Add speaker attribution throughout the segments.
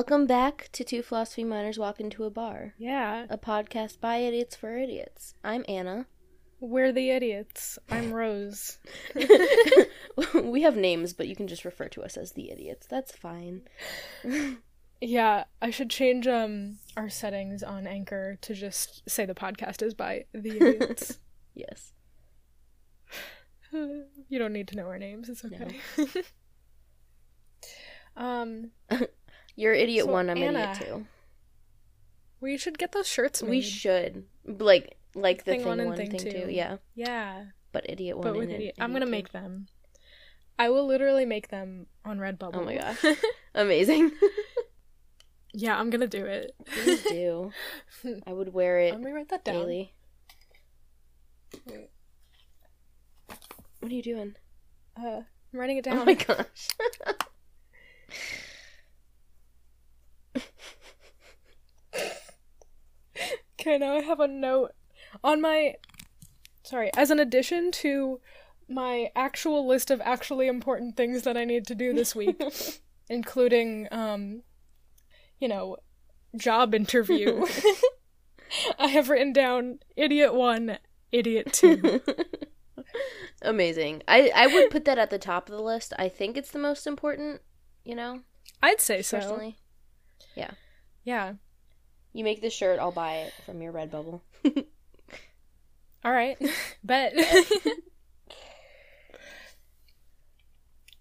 Speaker 1: Welcome back to Two Philosophy Minors Walk Into a Bar,
Speaker 2: Yeah,
Speaker 1: a podcast by idiots for idiots. I'm Anna.
Speaker 2: we're the idiots. I'm Rose.
Speaker 1: we have names, but you can just refer to us as the idiots. That's fine.
Speaker 2: Yeah, I should change um our settings on Anchor to just say the podcast is by the idiots.
Speaker 1: Yes.
Speaker 2: you don't need to know our names. It's okay. um,
Speaker 1: You're idiot
Speaker 2: So,
Speaker 1: one, I'm
Speaker 2: Anna,
Speaker 1: idiot two.
Speaker 2: we should get those shirts made.
Speaker 1: We should. Like like the
Speaker 2: Thing
Speaker 1: thing,
Speaker 2: one
Speaker 1: one,
Speaker 2: and
Speaker 1: thing,
Speaker 2: thing
Speaker 1: two.
Speaker 2: two.
Speaker 1: Yeah.
Speaker 2: Yeah,
Speaker 1: But idiot one
Speaker 2: but with
Speaker 1: and
Speaker 2: idiot,
Speaker 1: idiot
Speaker 2: I'm gonna
Speaker 1: two.
Speaker 2: make them. I will literally make them on Redbubble.
Speaker 1: Oh my gosh. Amazing.
Speaker 2: yeah, I'm gonna do it.
Speaker 1: Please do. I would wear it
Speaker 2: Let me write that down.
Speaker 1: daily. What are you doing?
Speaker 2: Uh, I'm writing it down.
Speaker 1: Oh my gosh.
Speaker 2: Okay, now I have a note on my. Sorry, as an addition to my actual list of actually important things that I need to do this week, including, um, you know, job interview. I have written down idiot one, idiot two.
Speaker 1: Amazing. I I would put that at the top of the list. I think it's the most important, you know,
Speaker 2: I'd say so.
Speaker 1: Yeah.
Speaker 2: Yeah.
Speaker 1: You make this shirt, I'll buy it from your Redbubble.
Speaker 2: All right. Bet.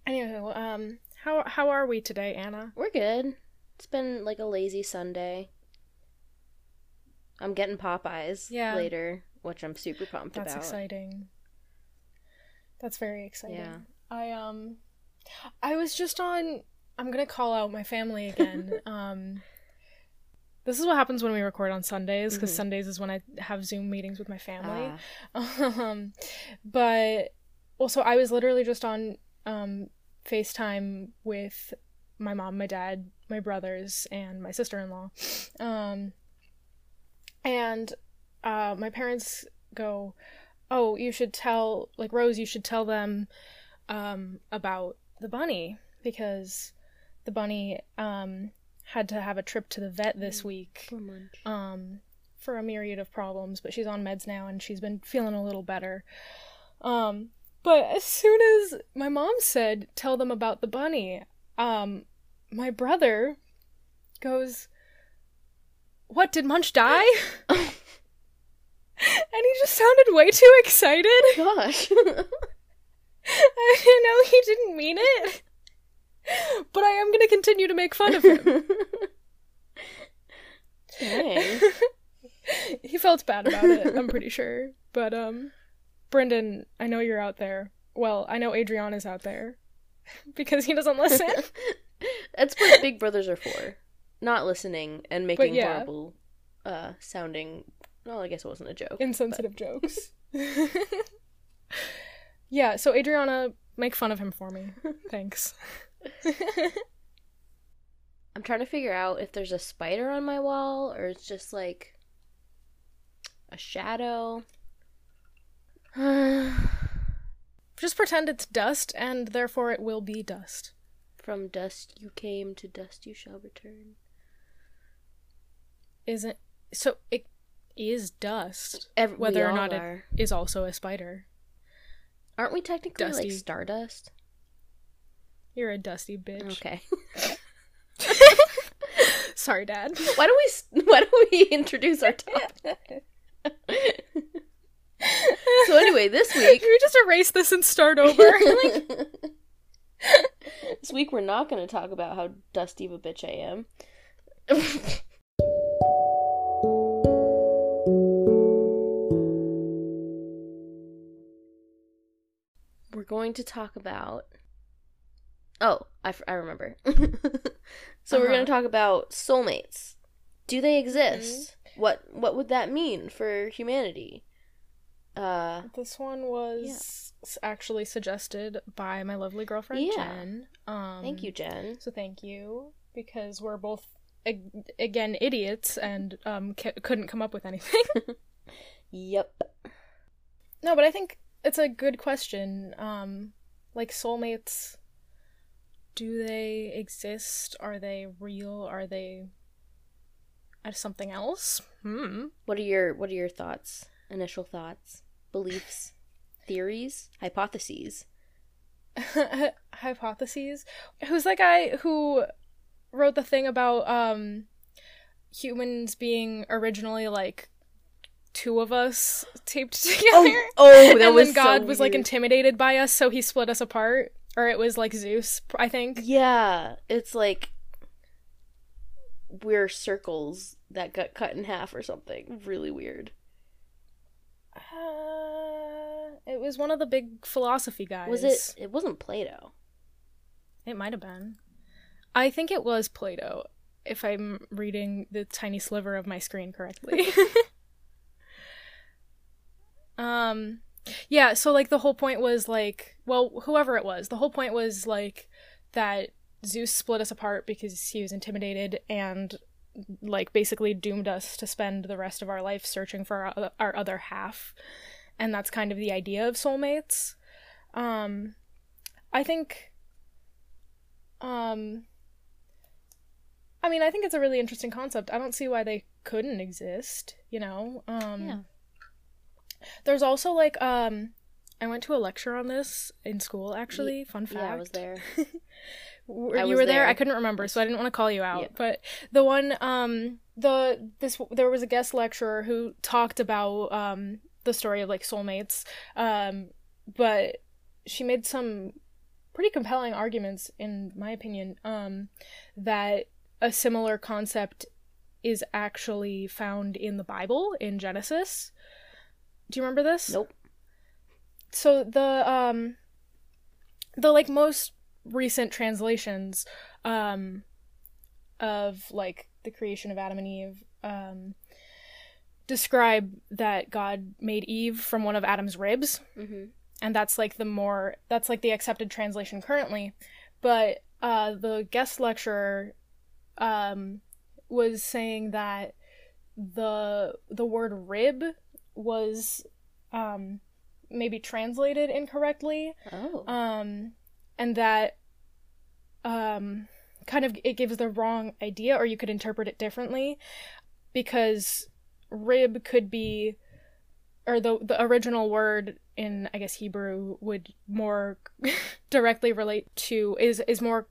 Speaker 2: anyway, um, how how are we today, Anna?
Speaker 1: We're good. It's been like a lazy Sunday. I'm getting Popeyes
Speaker 2: Yeah.
Speaker 1: later, which I'm super pumped about.
Speaker 2: That's
Speaker 1: about.
Speaker 2: exciting. That's very exciting.
Speaker 1: Yeah.
Speaker 2: I um I was just on I'm to call out my family again. um this is what happens when we record on Sundays because
Speaker 1: Mhm.
Speaker 2: Sundays is when I have Zoom meetings with my family.
Speaker 1: Ah,
Speaker 2: um but also I was literally just on um FaceTime with my mom, my dad, my brothers, and my sister-in-law. Um and uh my parents go, "Oh, you should tell like Rose, you should tell them um about the bunny because the bunny um had to have a trip to the vet this week."
Speaker 1: poor munch.
Speaker 2: um, for a myriad of problems, but she's on meds now and she's been feeling a little better. Um, but as soon as my mom said, tell them about the bunny, um, my brother goes, What, did Munch die? and he just sounded way too excited.
Speaker 1: Gosh.
Speaker 2: I didn't know he didn't mean it. But I am going to continue to make fun of him.
Speaker 1: Dang.
Speaker 2: he felt bad about it, I'm pretty sure. But um Brendan, I know you're out there. Well, I know Adriana's out there. Because he doesn't listen.
Speaker 1: That's what big brothers are for. Not listening and making
Speaker 2: yeah.
Speaker 1: horrible uh sounding well, I guess it wasn't a joke.
Speaker 2: Insensitive jokes. yeah, so Adriana, make fun of him for me. Thanks.
Speaker 1: I'm trying to figure out if there's a spider on my wall or it's just like a shadow.
Speaker 2: Just pretend it's dust and therefore it will be dust.
Speaker 1: From dust you came, to dust you shall return.
Speaker 2: Isn't so it is dust.
Speaker 1: Every,
Speaker 2: Whether or not it
Speaker 1: are.
Speaker 2: is also a spider.
Speaker 1: Aren't we technically
Speaker 2: Dusty.
Speaker 1: like stardust?
Speaker 2: You're a dusty bitch.
Speaker 1: Okay.
Speaker 2: Sorry, Dad.
Speaker 1: why don't we why don't we introduce our topic? so anyway, this week
Speaker 2: Can we just erase this and start over?
Speaker 1: this week we're not going to talk about how dusty of a bitch I am. we're going to talk about. Oh, I, f- I remember. so we're going
Speaker 2: Uh-huh.
Speaker 1: to talk about soulmates. Do they exist? What what would that mean for humanity? Uh,
Speaker 2: This one was s- actually suggested by my lovely girlfriend
Speaker 1: Yeah.
Speaker 2: Jen. Um,
Speaker 1: thank you, Jen.
Speaker 2: So thank you because we're both ag- again idiots and um c- couldn't come up with anything.
Speaker 1: Yep.
Speaker 2: no, but I think it's a good question. Um, like soulmates. Do they exist? Are they real? Are they something else? Hmm.
Speaker 1: What are your What are your thoughts? Initial thoughts, beliefs, theories, hypotheses.
Speaker 2: Hypotheses. Who's that guy who wrote the thing about um humans being originally like two of us taped together?
Speaker 1: Oh, oh that
Speaker 2: and
Speaker 1: was
Speaker 2: then God
Speaker 1: so
Speaker 2: was like intimidated by us, so he split us apart. Or it was like Zeus, I think.
Speaker 1: Yeah, it's like we're circles that got cut in half or something. Really weird.
Speaker 2: Uh, it was one of the big philosophy guys.
Speaker 1: Was it? It wasn't Plato.
Speaker 2: It might have been. I think it was Plato, if I'm reading the tiny sliver of my screen correctly. um, yeah. So like the whole point was like, well, whoever it was, the whole point was like that Zeus split us apart because he was intimidated and like basically doomed us to spend the rest of our life searching for our, other half and that's kind of the idea of soulmates um i think um i mean i think it's a really interesting concept i don't see why they couldn't exist you know um
Speaker 1: Yeah.
Speaker 2: There's also like um i went to a lecture on this in school actually fun fact
Speaker 1: Yeah, I was there.
Speaker 2: were,
Speaker 1: I
Speaker 2: you
Speaker 1: was
Speaker 2: were there.
Speaker 1: there.
Speaker 2: I couldn't remember, so I didn't want to call you out.
Speaker 1: Yeah.
Speaker 2: But the one, um, the this there was a guest lecturer who talked about um the story of like soulmates, um, but she made some pretty compelling arguments, in my opinion, um, that a similar concept is actually found in the Bible in Genesis. Do you remember this?
Speaker 1: Nope.
Speaker 2: so the um the like most recent translations um of like the creation of Adam and Eve um describe that God made Eve from one of Adam's ribs
Speaker 1: hmm
Speaker 2: and that's like the more that's like the accepted translation currently but uh the guest lecturer um was saying that the the word rib was um maybe translated incorrectly
Speaker 1: Oh.
Speaker 2: um and that um kind of it gives the wrong idea or you could interpret it differently because rib could be or the the original word in I guess Hebrew would more directly relate to is is more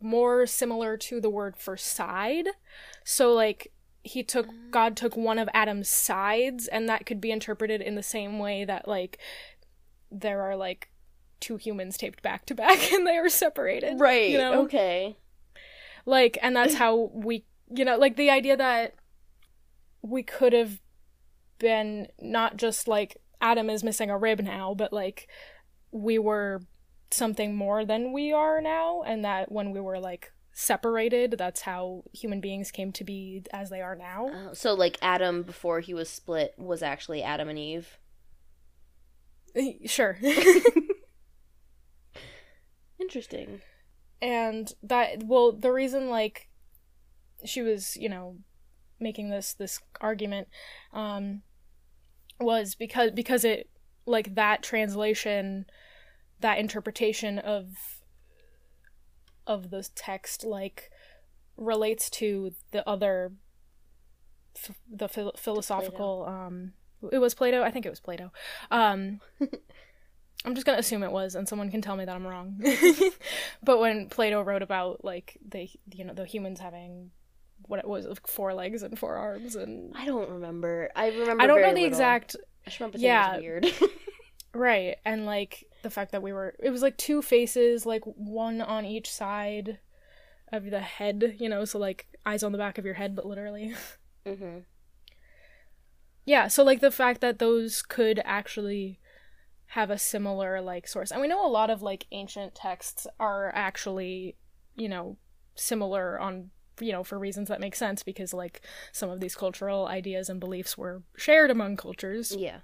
Speaker 2: more similar to the word for side. So like he took God took one of Adam's sides and that could be interpreted in the same way that like there are like two humans taped back to back and they are separated.
Speaker 1: right.
Speaker 2: You know?
Speaker 1: Okay.
Speaker 2: Like and that's how we you know, like the idea that we could have been not just like Adam is missing a rib now, but like we were something more than we are now, and that when we were like separated, that's how human beings came to be as they are now.
Speaker 1: Uh, so like Adam before he was split was actually Adam and Eve.
Speaker 2: sure.
Speaker 1: Interesting.
Speaker 2: and that well the reason like she was you know making this this argument um was because because it like that translation that interpretation of of the text like relates to the other f- the phil- philosophical um it was plato i think it was plato um i'm just gonna assume it was and someone can tell me that i'm wrong but when plato wrote about like the you know the humans having what it was like four legs and four arms and
Speaker 1: I don't remember. I remember.
Speaker 2: i don't know the
Speaker 1: little.
Speaker 2: exact
Speaker 1: I remember
Speaker 2: yeah.
Speaker 1: weird.
Speaker 2: right and like the fact that we were it was like two faces like one on each side of the head you know so like eyes on the back of your head but literally.
Speaker 1: Hmm
Speaker 2: yeah so like the fact that those could actually have a similar like source and we know a lot of like ancient texts are actually you know similar on you know for reasons that make sense because like some of these cultural ideas and beliefs were shared among cultures.
Speaker 1: Yeah.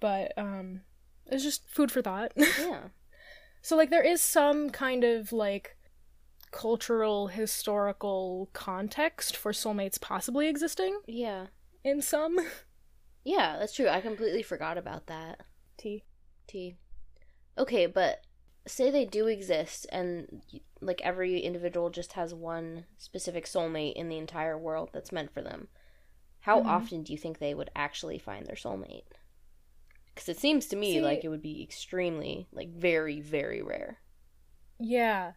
Speaker 2: but um it's just food for thought
Speaker 1: Yeah.
Speaker 2: so like there is some kind of like cultural historical context for soulmates possibly existing
Speaker 1: Yeah.
Speaker 2: in some
Speaker 1: Yeah, that's true. I completely forgot about that.
Speaker 2: T.
Speaker 1: T. Okay, but say they do exist and like every individual just has one specific soulmate in the entire world that's meant for them. How
Speaker 2: Mhm.
Speaker 1: often do you think they would actually find their soulmate? Cuz it seems to me
Speaker 2: See-
Speaker 1: like it would be extremely like very very rare.
Speaker 2: Yeah.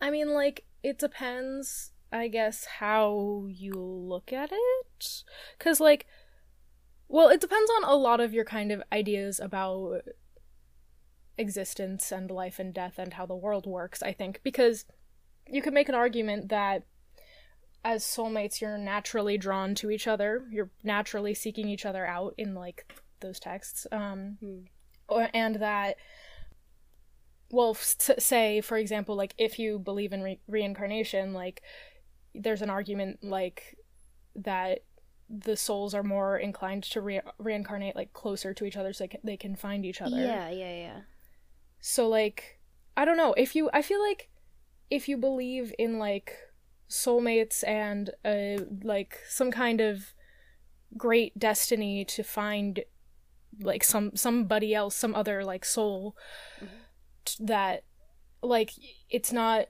Speaker 2: I mean, like, it depends, I guess, how you look at it. Because, like, well, it depends on a lot of your kind of ideas about existence and life and death and how the world works, I think. Because you could make an argument that as soulmates, you're naturally drawn to each other, you're naturally seeking each other out in, like, those texts. Um,
Speaker 1: Hmm.
Speaker 2: or, and that well s- say for example like if you believe in re- reincarnation like there's an argument like that the souls are more inclined to re- reincarnate like closer to each other so they can, they can find each other
Speaker 1: Yeah, yeah, yeah.
Speaker 2: so like i don't know if you i feel like if you believe in like soulmates and uh like some kind of great destiny to find like some somebody else some other like soul t- that like it's not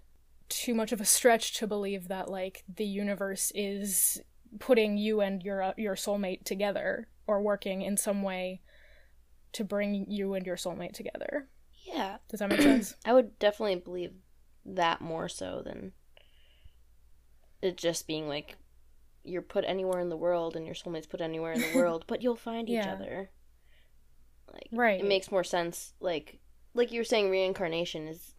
Speaker 2: too much of a stretch to believe that like the universe is putting you and your uh, your soulmate together or working in some way to bring you and your soulmate together
Speaker 1: Yeah.
Speaker 2: does that make sense
Speaker 1: I would definitely believe that more so than it just being like you're put anywhere in the world and your soulmate's put anywhere in the world, but you'll find each
Speaker 2: Yeah.
Speaker 1: other. Like
Speaker 2: Right.
Speaker 1: it makes more sense. Like like you were saying, reincarnation is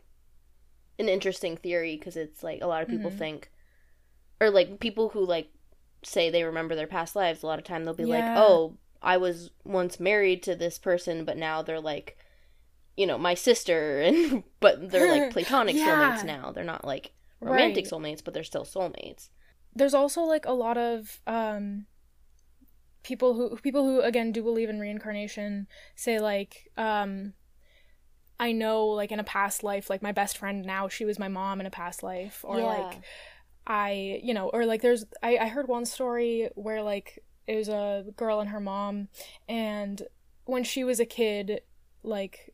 Speaker 1: an interesting theory because it's like a lot of people
Speaker 2: Mhm.
Speaker 1: think, or like people who like say they remember their past lives. A lot of time they'll be like, "Oh, I was once married to this person, but now they're like." you know, my sister, and but they're like platonic
Speaker 2: Yeah.
Speaker 1: soulmates now. They're not like romantic
Speaker 2: Right.
Speaker 1: soulmates, but they're still soulmates.
Speaker 2: there's also like a lot of um people who people who again do believe in reincarnation say like um I know like in a past life like my best friend now she was my mom in a past life. Or like I you know or like there's I I heard one story where like it was a girl and her mom and when she was a kid like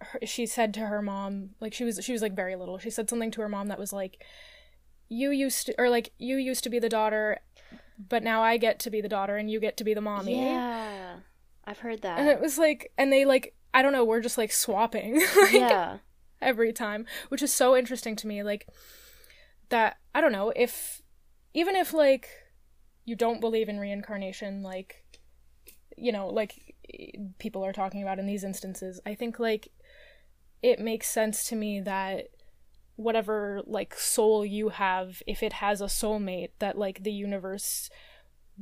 Speaker 2: her, she said to her mom like she was she was like very little. She said something to her mom that was like you used to or like you used to be the daughter but now I get to be the daughter and you get to be the mommy
Speaker 1: yeah, I've heard that.
Speaker 2: and it was like and they like I don't know we're just like swapping like,
Speaker 1: yeah,
Speaker 2: every time, which is so interesting to me. Like that, I don't know if even if like you don't believe in reincarnation, like you know, like people are talking about in these instances, I think like it makes sense to me that whatever like soul you have, if it has a soulmate, that like the universe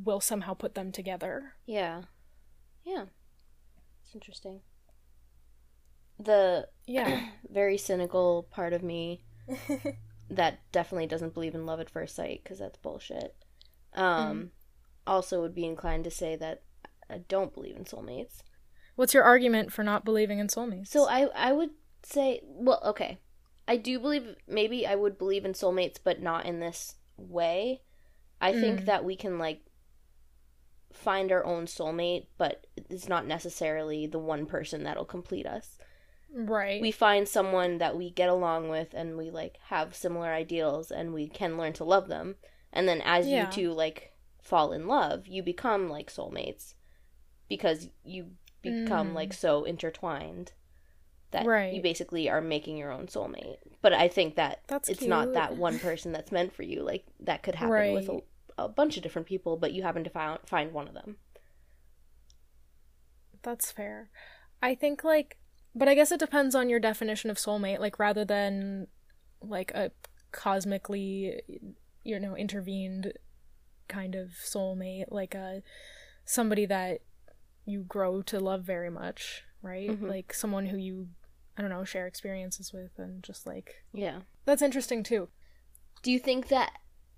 Speaker 2: will somehow put them together.
Speaker 1: yeah, yeah. It's interesting. The
Speaker 2: Yeah.
Speaker 1: very cynical part of me that definitely doesn't believe in love at first sight because that's bullshit. Um, also would be inclined to say that I don't believe in soulmates.
Speaker 2: What's your argument for not believing in soulmates?
Speaker 1: So I I would say well okay. I do believe maybe I would believe in soulmates but not in this way. I think
Speaker 2: Mm.
Speaker 1: that we can like find our own soulmate but it's not necessarily the one person that'll complete us.
Speaker 2: right.
Speaker 1: We find someone that we get along with and we like have similar ideals and we can learn to love them. And then as
Speaker 2: Yeah.
Speaker 1: you two like fall in love, you become like soulmates because you become
Speaker 2: Mm.
Speaker 1: like so intertwined that you basically are making your own soulmate. But I think that
Speaker 2: That's
Speaker 1: it's not that one person that's meant for you. Like that could happen with a, a bunch of different people, but you happen to find find one of them.
Speaker 2: That's fair. I think like but I guess it depends on your definition of soulmate like rather than like a cosmically you know intervened kind of soulmate like a somebody that you grow to love very much, right?
Speaker 1: Mhm.
Speaker 2: Like someone who you I don't know, share experiences with and just like
Speaker 1: Yeah.
Speaker 2: that's interesting too.
Speaker 1: Do you think that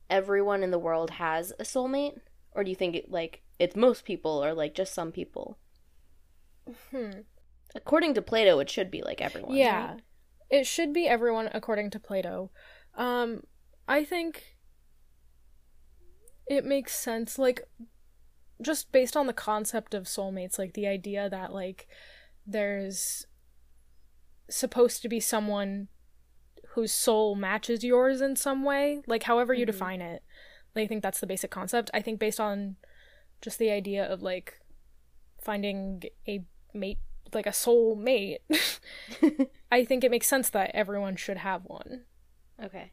Speaker 1: everyone in the world has a soulmate, or do you think it like it's most people or like just some people?
Speaker 2: Hmm.
Speaker 1: According to Plato, it should be like everyone.
Speaker 2: Yeah.
Speaker 1: right?
Speaker 2: It should be everyone according to Plato. Um I think it makes sense like just based on the concept of soulmates like the idea that like there's supposed to be someone whose soul matches yours in some way, like however you
Speaker 1: Mhm.
Speaker 2: define it. Like, I think that's the basic concept. I think based on just the idea of like finding a mate, like a soul mate, I think it makes sense that everyone should have one.
Speaker 1: okay.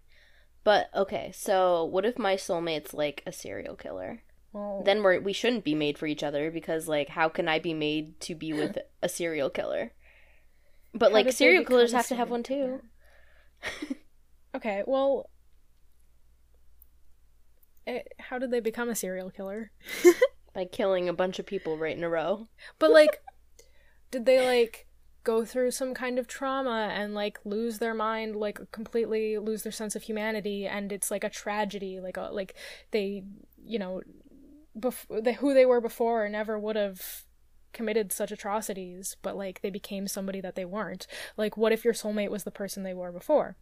Speaker 1: But okay, so what if my soulmate's like a serial killer?
Speaker 2: Well,
Speaker 1: Then we're we shouldn't be made for each other because like how can I be made to be with a serial killer? But
Speaker 2: How
Speaker 1: like serial killers have to have one too.
Speaker 2: okay, well, eh, how did they become a serial killer?
Speaker 1: By killing a bunch of people right in a row.
Speaker 2: But like, did they like go through some kind of trauma and like lose their mind, like completely lose their sense of humanity, and it's like a tragedy, like a like they, you know, bef- they, who they were before never would have committed such atrocities, but like they became somebody that they weren't. Like, what if your soulmate was the person they were before,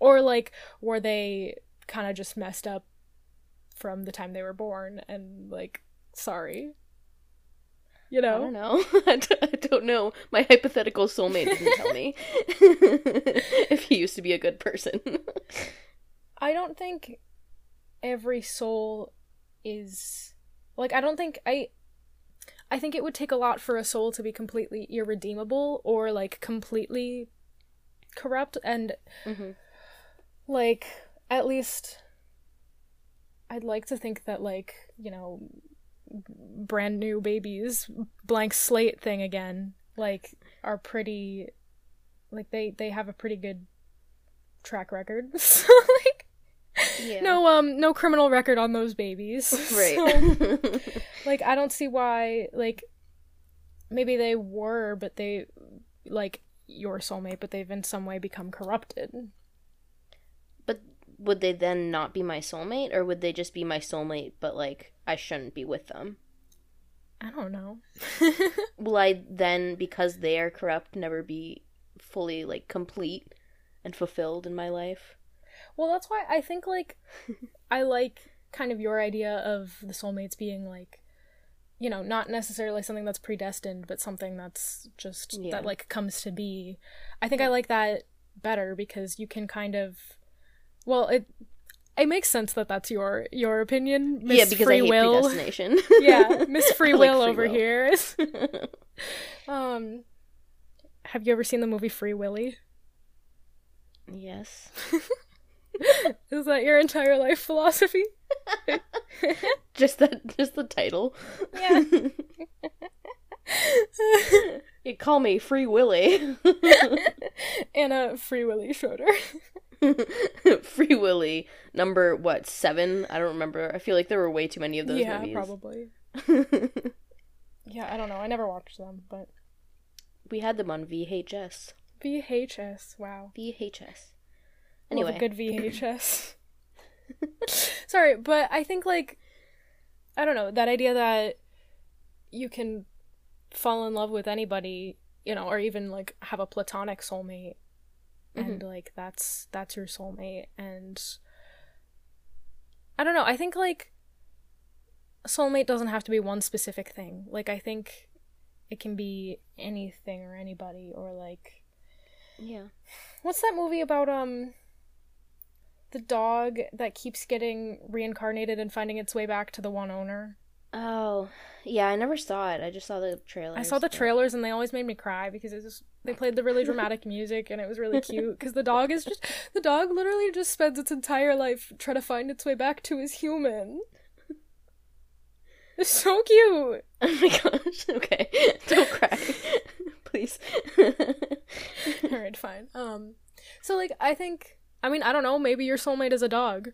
Speaker 2: or like were they kind of just messed up from the time they were born and like sorry. You know?
Speaker 1: I don't
Speaker 2: know?
Speaker 1: know. I d- I don't know. My hypothetical soulmate didn't tell me if he used to be a good person.
Speaker 2: I don't think every soul is like I don't think I I think it would take a lot for a soul to be completely irredeemable or like completely corrupt and
Speaker 1: Mhm.
Speaker 2: like at least I'd like to think that like, you know, brand new babies, blank slate thing again, like are pretty like they they have a pretty good track record. so like
Speaker 1: Yeah.
Speaker 2: no um no criminal record on those babies.
Speaker 1: Right.
Speaker 2: So, like I don't see why like maybe they were but they like your soulmate but they've in some way become corrupted.
Speaker 1: but would they then not be my soulmate or would they just be my soulmate but like I shouldn't be with them?
Speaker 2: I don't know.
Speaker 1: Will I then because they are corrupt never be fully like complete and fulfilled in my life?
Speaker 2: Well, that's why I think like I like kind of your idea of the soulmates being like you know, not necessarily something that's predestined, but something that's just
Speaker 1: Yeah.
Speaker 2: that like comes to be. I think I like that better because you can kind of well, it it makes sense that that's your your opinion, Miss
Speaker 1: yeah, because
Speaker 2: Free
Speaker 1: I hate
Speaker 2: Will.
Speaker 1: predestination.
Speaker 2: yeah, Miss Free
Speaker 1: I like
Speaker 2: Will
Speaker 1: free
Speaker 2: over
Speaker 1: will.
Speaker 2: here. um have you ever seen the movie Free Willy?
Speaker 1: yes.
Speaker 2: Is that your entire life philosophy?
Speaker 1: Just that just the title.
Speaker 2: Yeah.
Speaker 1: you call me Free Willy.
Speaker 2: Anna Free Willy Schroeder.
Speaker 1: Free Willy, number what, seven? I don't remember. I feel like there were way too many of those movies.
Speaker 2: yeah,
Speaker 1: movies.
Speaker 2: probably. Yeah, I don't know. I never watched them, but
Speaker 1: we had them on VHS.
Speaker 2: VHS. Wow.
Speaker 1: VHS.
Speaker 2: Love
Speaker 1: Anyway.
Speaker 2: a good VHS. Sorry, but I think like I don't know that idea that you can fall in love with anybody, you know, or even like have a platonic soulmate, and like that's that's your soulmate, and I don't know. I think like soulmate doesn't have to be one specific thing. Like I think it can be anything or anybody, or like
Speaker 1: Yeah.
Speaker 2: What's that movie about um the dog that keeps getting reincarnated and finding its way back to the one owner?
Speaker 1: Oh, yeah, I never saw it. I just saw the trailer.
Speaker 2: I saw the trailers and they always made me cry because it just they played the really dramatic music and it was really cute because the dog is just the dog literally just spends its entire life trying to find its way back to his human. It's so cute.
Speaker 1: Oh my gosh. Okay. Don't cry. Please.
Speaker 2: All right, fine. Um so like I think I mean, I don't know, maybe your soulmate is a dog.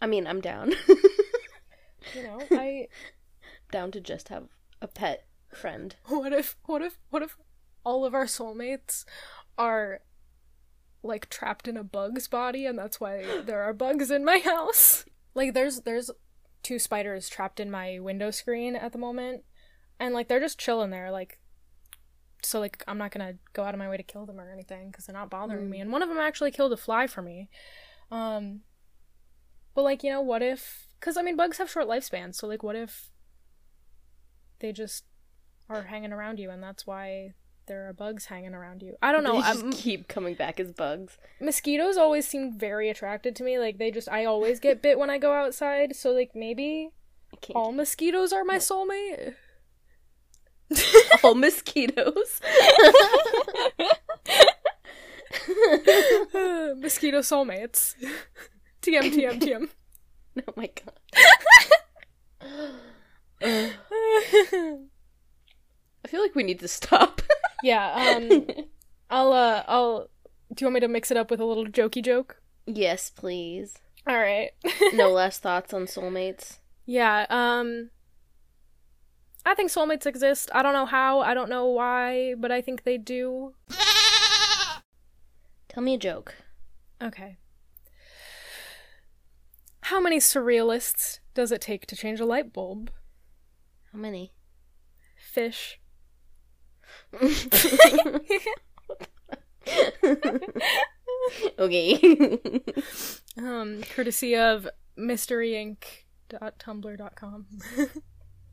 Speaker 1: I mean, I'm down.
Speaker 2: You know, I
Speaker 1: down to just have a pet friend.
Speaker 2: What if what if what if all of our soulmates are like trapped in a bug's body and that's why there are bugs in my house? Like there's there's two spiders trapped in my window screen at the moment and like they're just chilling there like so like I'm not going to go out of my way to kill them or anything cuz they're not bothering
Speaker 1: Mm.
Speaker 2: me. And one of them actually killed a fly for me. Um but like, you know, what if cuz I mean bugs have short lifespans, so like what if they just are hanging around you, and that's why there are bugs hanging around you. I don't know. I'm-
Speaker 1: keep coming back as bugs.
Speaker 2: mosquitoes always seem very attracted to me. Like they just, I always get bit when I go outside. So like maybe all mosquitoes are my soulmate.
Speaker 1: all mosquitoes.
Speaker 2: Mosquito soulmates. TM TM TM.
Speaker 1: oh my god. I feel like we need to stop.
Speaker 2: yeah. Um. I'll. Uh. I'll. Do you want me to mix it up with a little jokey joke?
Speaker 1: yes, please.
Speaker 2: All right.
Speaker 1: No last thoughts on soulmates.
Speaker 2: Yeah, um I think soulmates exist. I don't know how, I don't know why, but I think they do.
Speaker 1: Tell me a joke.
Speaker 2: Okay. How many surrealists does it take to change a light bulb?
Speaker 1: How many?
Speaker 2: Fish.
Speaker 1: okay.
Speaker 2: Um courtesy of mysteryinc.tumblr.com.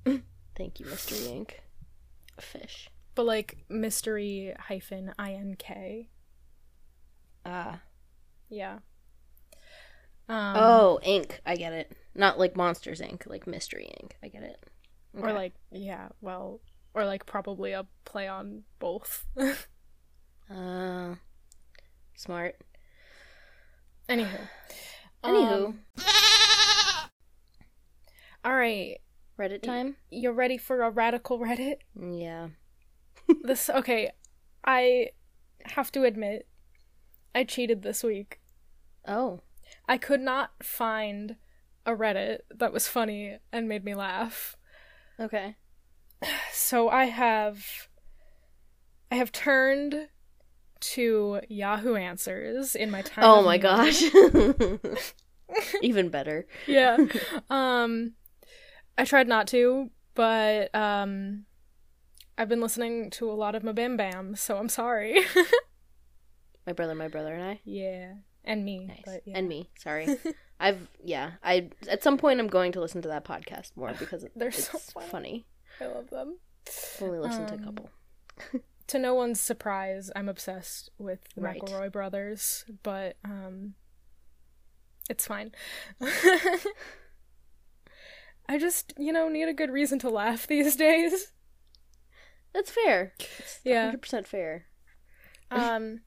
Speaker 1: Thank you, Mr. Yank. Fish.
Speaker 2: but like mystery hyphen ink.
Speaker 1: Ah.
Speaker 2: Yeah. Um,
Speaker 1: oh, ink. I get it. Not like Monsters Inc. Like Mystery Inc. I get it.
Speaker 2: Or like yeah, well or like probably a play on both.
Speaker 1: Uh, smart.
Speaker 2: Anywho.
Speaker 1: Anywho,
Speaker 2: Um, all right.
Speaker 1: Reddit time?
Speaker 2: You're ready for a radical Reddit?
Speaker 1: Yeah.
Speaker 2: This okay. I have to admit I cheated this week.
Speaker 1: Oh.
Speaker 2: I could not find a Reddit that was funny and made me laugh.
Speaker 1: Okay.
Speaker 2: So I have I have turned to Yahoo Answers in my time.
Speaker 1: Oh my gosh. Even better.
Speaker 2: yeah. Um I tried not to, but um I've been listening to a lot of MBMBaM, so I'm sorry.
Speaker 1: My brother, my brother, and I.
Speaker 2: yeah. And me.
Speaker 1: Nice.
Speaker 2: But yeah.
Speaker 1: And me. Sorry. I've yeah. I at some point I'm going to listen to that podcast more because
Speaker 2: They're
Speaker 1: it's
Speaker 2: so funny.
Speaker 1: funny.
Speaker 2: I love them.
Speaker 1: I've only listened to a
Speaker 2: Um,
Speaker 1: couple.
Speaker 2: To no one's surprise, I'm obsessed with the
Speaker 1: Right.
Speaker 2: McElroy brothers, but um it's fine. I just, you know, need a good reason to laugh these days.
Speaker 1: That's fair. It's
Speaker 2: Yeah.
Speaker 1: 100% fair.
Speaker 2: Um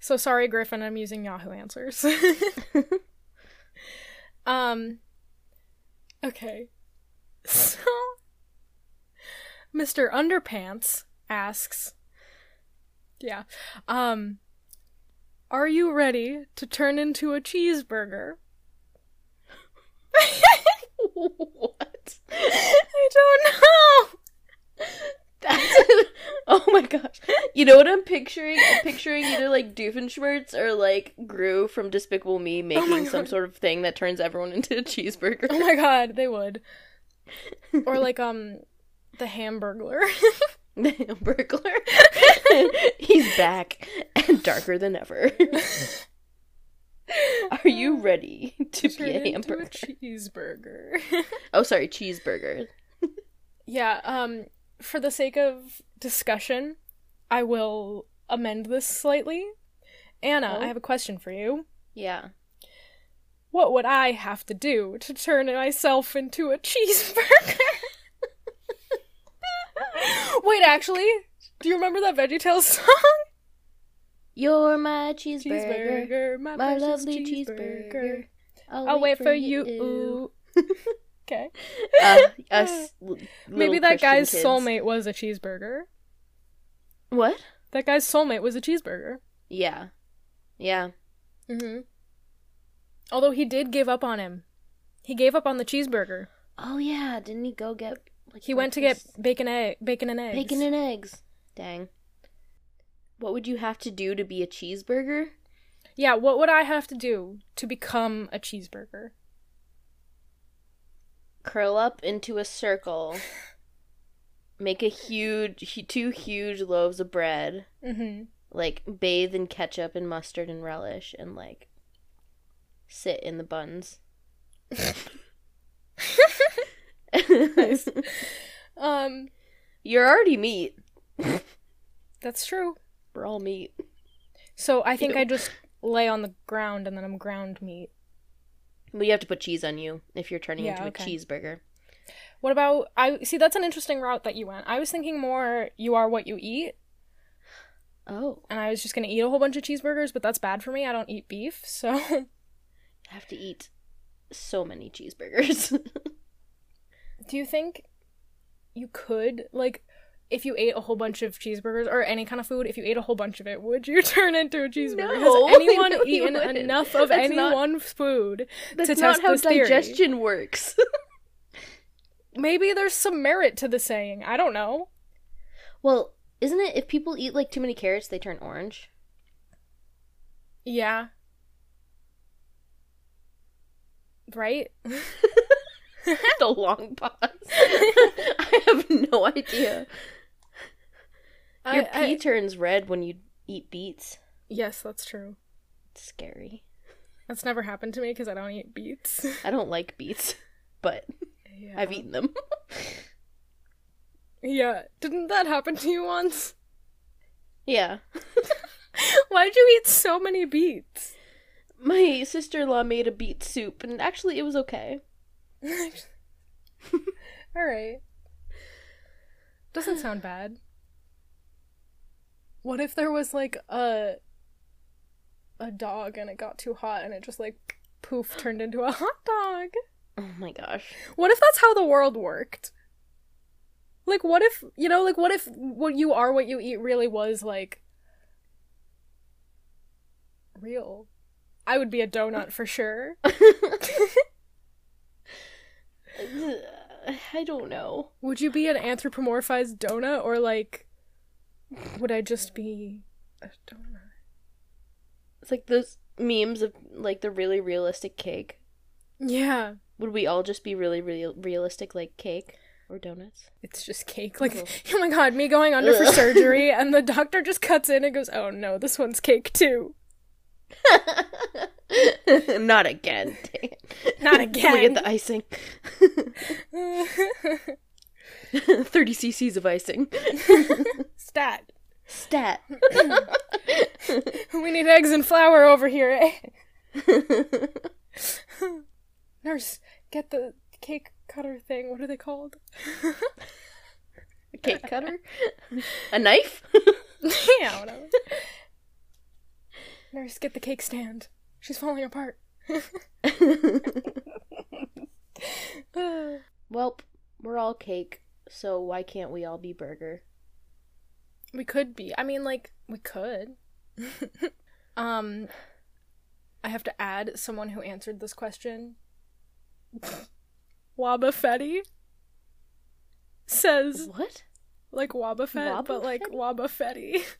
Speaker 2: so sorry Griffin, I'm using Yahoo Answers. um okay. So Mr. Underpants asks Yeah. Um Are you ready to turn into a cheeseburger?
Speaker 1: What?
Speaker 2: I don't know.
Speaker 1: That's oh my gosh. You know what I'm picturing? I'm picturing either like Doofenshmirtz or like Gru from Despicable Me making some sort of thing that turns everyone into a cheeseburger.
Speaker 2: Oh my god, they would. Or like um the Hamburglar.
Speaker 1: The Hamburglar. He's back and darker than ever. Are you ready to
Speaker 2: Turn
Speaker 1: be a hamburger?
Speaker 2: cheeseburger.
Speaker 1: Oh, sorry, cheeseburger.
Speaker 2: yeah, um for the sake of discussion, I will amend this slightly. Anna,
Speaker 1: Oh.
Speaker 2: I have a question for you.
Speaker 1: Yeah.
Speaker 2: What would I have to do to turn myself into a cheeseburger? Wait, actually, do you remember that VeggieTales song?
Speaker 1: You're my cheeseburger.
Speaker 2: Cheeseburger, my,
Speaker 1: My lovely
Speaker 2: cheeseburger.
Speaker 1: cheeseburger.
Speaker 2: I'll wait for you. okay.
Speaker 1: Uh, us
Speaker 2: Maybe that
Speaker 1: Christian
Speaker 2: guy's
Speaker 1: kids.
Speaker 2: soulmate was a cheeseburger.
Speaker 1: What?
Speaker 2: That guy's soulmate was a cheeseburger.
Speaker 1: Yeah. Yeah.
Speaker 2: Mm-hmm. Although he did give up on him. He gave up on the cheeseburger.
Speaker 1: Oh yeah, didn't he go get like
Speaker 2: He went to get bacon egg bacon and eggs.
Speaker 1: bacon and eggs? Dang. What would you have to do to be a cheeseburger?
Speaker 2: Yeah, what would I have to do to become a cheeseburger?
Speaker 1: Curl up into a circle. Make a huge, two huge loaves of bread.
Speaker 2: Mm-hmm.
Speaker 1: Like bathe in ketchup and mustard and relish, and like sit in the buns.
Speaker 2: Nice. Um
Speaker 1: You're already meat.
Speaker 2: That's true.
Speaker 1: We're all meat.
Speaker 2: So I think
Speaker 1: Ew.
Speaker 2: I just lay on the ground and then I'm ground meat.
Speaker 1: But you have to put cheese on you if you're turning
Speaker 2: Yeah,
Speaker 1: into a cheeseburger.
Speaker 2: What about I see that's an interesting route that you went. I was thinking more you are what you eat,
Speaker 1: Oh.
Speaker 2: and I was just gonna eat a whole bunch of cheeseburgers, but that's bad for me. I don't eat beef, so
Speaker 1: I have to eat so many cheeseburgers.
Speaker 2: do you think you could like if you ate a whole bunch of cheeseburgers or any kind of food, if you ate a whole bunch of it, would you turn into a cheeseburger?
Speaker 1: No,
Speaker 2: Has anyone
Speaker 1: no,
Speaker 2: eaten
Speaker 1: wouldn't.
Speaker 2: enough of
Speaker 1: That's
Speaker 2: any
Speaker 1: not-
Speaker 2: one food?
Speaker 1: That's
Speaker 2: to
Speaker 1: not
Speaker 2: test
Speaker 1: how
Speaker 2: this theory.
Speaker 1: digestion works.
Speaker 2: Maybe there's some merit to the saying. I don't know.
Speaker 1: well, isn't it if people eat like too many carrots, they turn orange?
Speaker 2: Yeah. Right?
Speaker 1: a long pause. I have no idea. Your
Speaker 2: I-
Speaker 1: pee
Speaker 2: I-
Speaker 1: turns red when you eat beets.
Speaker 2: yes, that's true.
Speaker 1: It's scary.
Speaker 2: That's never happened to me because I don't eat beets.
Speaker 1: I don't like beets, but
Speaker 2: yeah.
Speaker 1: I've eaten them.
Speaker 2: Yeah. Didn't that happen to you once?
Speaker 1: yeah.
Speaker 2: Why'd you eat so many beets?
Speaker 1: My sister in law made a beet soup, and actually, it was okay.
Speaker 2: Alright. Doesn't sound bad. What if there was like a a dog and it got too hot and it just like poof turned into a hot dog?
Speaker 1: Oh my gosh.
Speaker 2: What if that's how the world worked? Like, what if, you know, like, what if what you are, what you eat really was, like, real? I would be a donut for sure.
Speaker 1: I don't know.
Speaker 2: Would you be an anthropomorphized donut, or, like, would I just be a donut?
Speaker 1: It's like those memes of like the really realistic cake.
Speaker 2: Yeah.
Speaker 1: Would we all just be really real realistic like cake or donuts?
Speaker 2: It's just cake. Like, oh.
Speaker 1: Ugh.
Speaker 2: oh my god, me going under for surgery, and the doctor just cuts in and goes, oh no, this one's cake too.
Speaker 1: Not again.
Speaker 2: Not
Speaker 1: again. we get the icing? 30 cc's of icing.
Speaker 2: Stat.
Speaker 1: Stat.
Speaker 2: We need eggs and flour over here, eh? Nurse, get the cake cutter thing. What are they called?
Speaker 1: A cake cutter? A knife?
Speaker 2: yeah, whatever. Nurse, get the cake stand. She's falling apart.
Speaker 1: Welp, we're all cake, so why can't we all be burger?
Speaker 2: we could be. I mean, like, we could. um, I have to add someone who answered this question. Waba Fetty says
Speaker 1: What?
Speaker 2: like Waba Fett,
Speaker 1: Waba
Speaker 2: but like
Speaker 1: Fetty?
Speaker 2: Waba Fetty.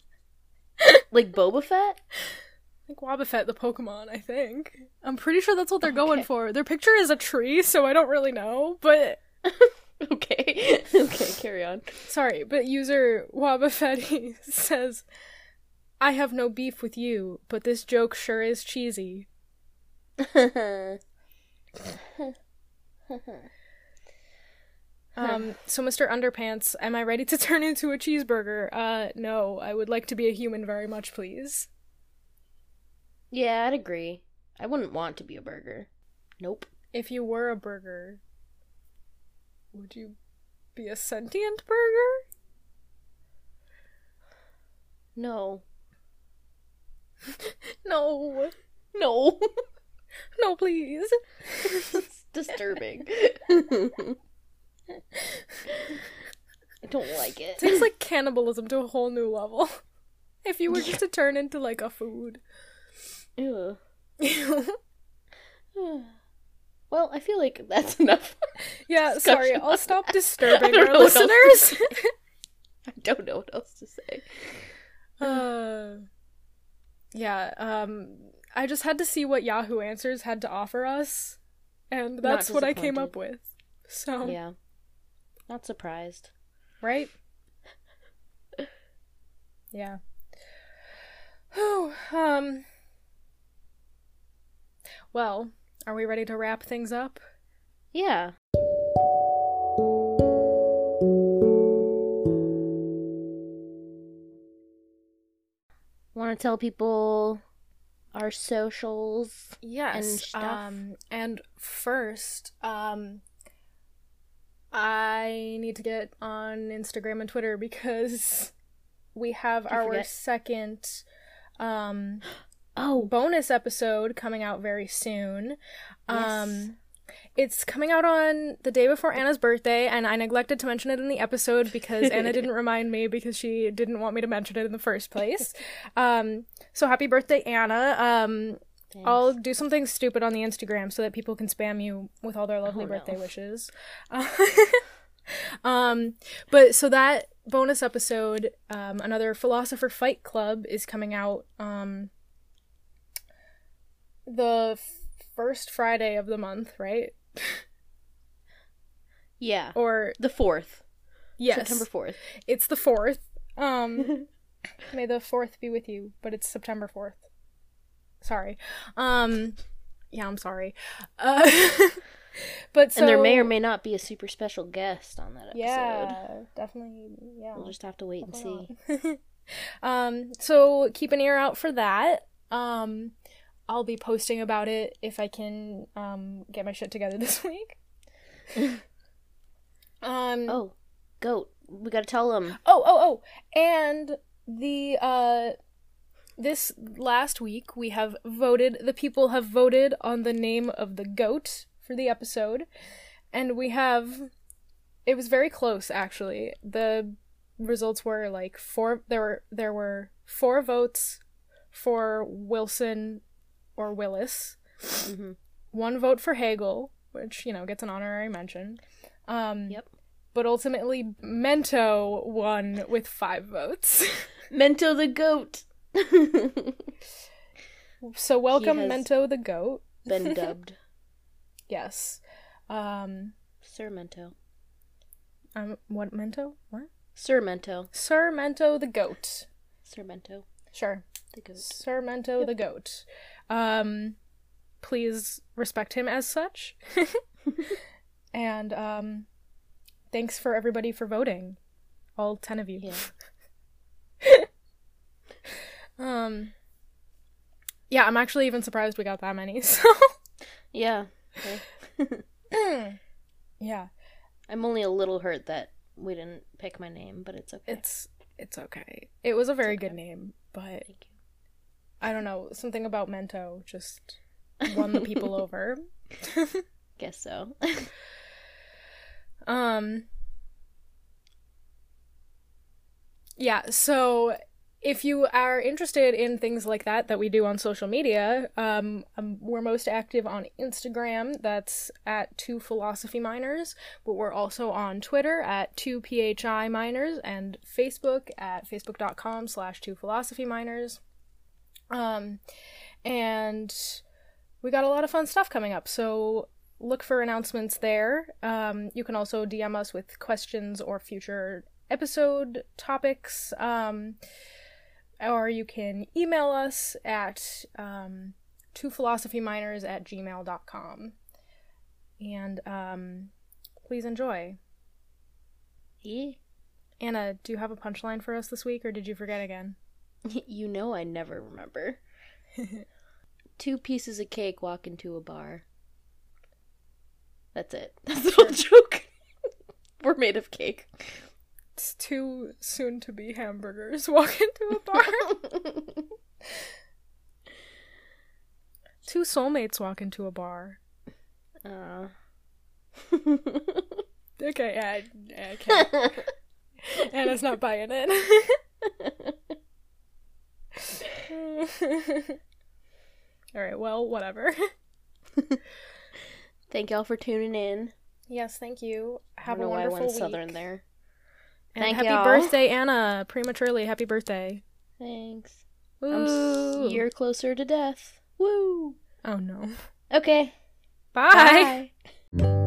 Speaker 1: Like Boba Fett?
Speaker 2: like Wobbuffet, the Pokemon, I think. I'm pretty sure that's what they're going for. Their picture is a tree, so I don't really know, but
Speaker 1: Okay. okay, carry on.
Speaker 2: sorry, but user Wobbuffetty says, I have no beef with you, but this joke sure is cheesy. Um, so Mr. Underpants, am I ready to turn into a cheeseburger? Uh, no, I would like to be a human very much, please.
Speaker 1: yeah, I'd agree. I wouldn't want to be a burger. Nope.
Speaker 2: If you were a burger, would you be a sentient burger?
Speaker 1: No.
Speaker 2: No.
Speaker 1: No.
Speaker 2: No, please.
Speaker 1: it's disturbing. I don't like it.
Speaker 2: It takes like cannibalism to a whole new level. If you were just to turn into like a food.
Speaker 1: Ew. Well, I feel like that's enough.
Speaker 2: yeah, sorry, I'll stop disturbing our
Speaker 1: know what else to
Speaker 2: listeners.
Speaker 1: I don't know what else to say.
Speaker 2: uh, yeah, um, I just had to see what Yahoo Answers had to offer us, and that's what I came up with. So,
Speaker 1: Yeah. Not surprised.
Speaker 2: right? yeah. Whew, um. Well, are we ready to wrap things up?
Speaker 1: Yeah. Want to tell people our socials?
Speaker 2: Yes.
Speaker 1: And,
Speaker 2: um, and first, um, I need to get on Instagram and Twitter because we have
Speaker 1: I
Speaker 2: our
Speaker 1: forget.
Speaker 2: second um
Speaker 1: Oh,
Speaker 2: bonus episode coming out very soon.
Speaker 1: Yes.
Speaker 2: Um it's coming out on the day before Anna's birthday, and I neglected to mention it in the episode because Anna didn't remind me because she didn't want me to mention it in the first place. Um, so happy birthday, Anna. Um, I'll do something stupid on the Instagram so that people can spam you with all their lovely
Speaker 1: Oh, no.
Speaker 2: birthday wishes. um, but so that bonus episode, um, another Philosopher Fight Club, is coming out um, the f- first Friday of the month, right?
Speaker 1: yeah,
Speaker 2: Or
Speaker 1: the fourth,
Speaker 2: yes,
Speaker 1: September fourth.
Speaker 2: it's the fourth. Um, may the fourth be with you, but it's September fourth. Sorry. Um, yeah, I'm sorry. Uh, but so
Speaker 1: and there may or may not be a super special guest on that episode.
Speaker 2: yeah, definitely yeah.
Speaker 1: We'll just have to wait and see.
Speaker 2: see. um, so keep an ear out for that. Um, I'll be posting about it if I can um get my shit together this week. um,
Speaker 1: Oh, goat. We gotta tell them.
Speaker 2: Oh, oh, oh. And the uh this last week we have voted the people have voted on the name of the goat for the episode. And we have it was very close actually. The results were like four there were there were four votes for Wilson or Willis.
Speaker 1: Mhm.
Speaker 2: One vote for Hegel, which, you know, gets an honorary mention. Um
Speaker 1: Yep.
Speaker 2: but ultimately Mento won with five votes.
Speaker 1: Mento the goat.
Speaker 2: so welcome Mento the goat.
Speaker 1: Been dubbed
Speaker 2: Yes. Um
Speaker 1: Sir Mento.
Speaker 2: um what Mento? What?
Speaker 1: Sir Mento.
Speaker 2: Sir Mento the goat.
Speaker 1: Sir Mento
Speaker 2: Sure.
Speaker 1: the goat.
Speaker 2: Sir Mento the goat. Um please respect him as such. and um thanks for everybody for voting. All 10 of you.
Speaker 1: Yeah.
Speaker 2: Um Yeah, I'm actually even surprised we got that many. So
Speaker 1: Yeah.
Speaker 2: Yeah,
Speaker 1: I'm only a little hurt that we didn't pick my name, but it's okay.
Speaker 2: it's it's okay. It was a very
Speaker 1: okay.
Speaker 2: good name, but
Speaker 1: Thank you.
Speaker 2: I don't know, something about Mento just won the people over.
Speaker 1: Guess so.
Speaker 2: Um Yeah, so if you are interested in things like that that we do on social media, um, um, we're most active on Instagram. That's at two philosophy minors, but we're also on Twitter at two phi minors and Facebook at facebook.com slash two philosophy minors. Um, and we got a lot of fun stuff coming up, so look for announcements there. Um, you can also DM us with questions or future episode topics. Um, or you can email us at um, twophilosophyminders at gmail.com. And um, please enjoy.
Speaker 1: Yeah.
Speaker 2: Anna, do you have a punchline for us this week, or did you forget again?
Speaker 1: You know I never remember. Two pieces of cake walk into a bar. That's it. That's the whole joke. We're made of cake.
Speaker 2: It's two soon to be hamburgers walk into a bar. two soulmates walk into a bar.
Speaker 1: uh.
Speaker 2: Okay, I, I can't. Anna's not buying it. All right, well, whatever.
Speaker 1: Thank y'all for tuning in.
Speaker 2: Yes, thank you. Have
Speaker 1: I
Speaker 2: a
Speaker 1: know why I
Speaker 2: wonderful
Speaker 1: went
Speaker 2: week.
Speaker 1: southern there.
Speaker 2: And
Speaker 1: Thank
Speaker 2: happy
Speaker 1: y'all.
Speaker 2: birthday, Anna! Prematurely, happy birthday.
Speaker 1: Thanks.
Speaker 2: Woo.
Speaker 1: I'm s- you're closer to death. Woo.
Speaker 2: Oh no.
Speaker 1: Okay.
Speaker 2: Bye.
Speaker 1: Bye.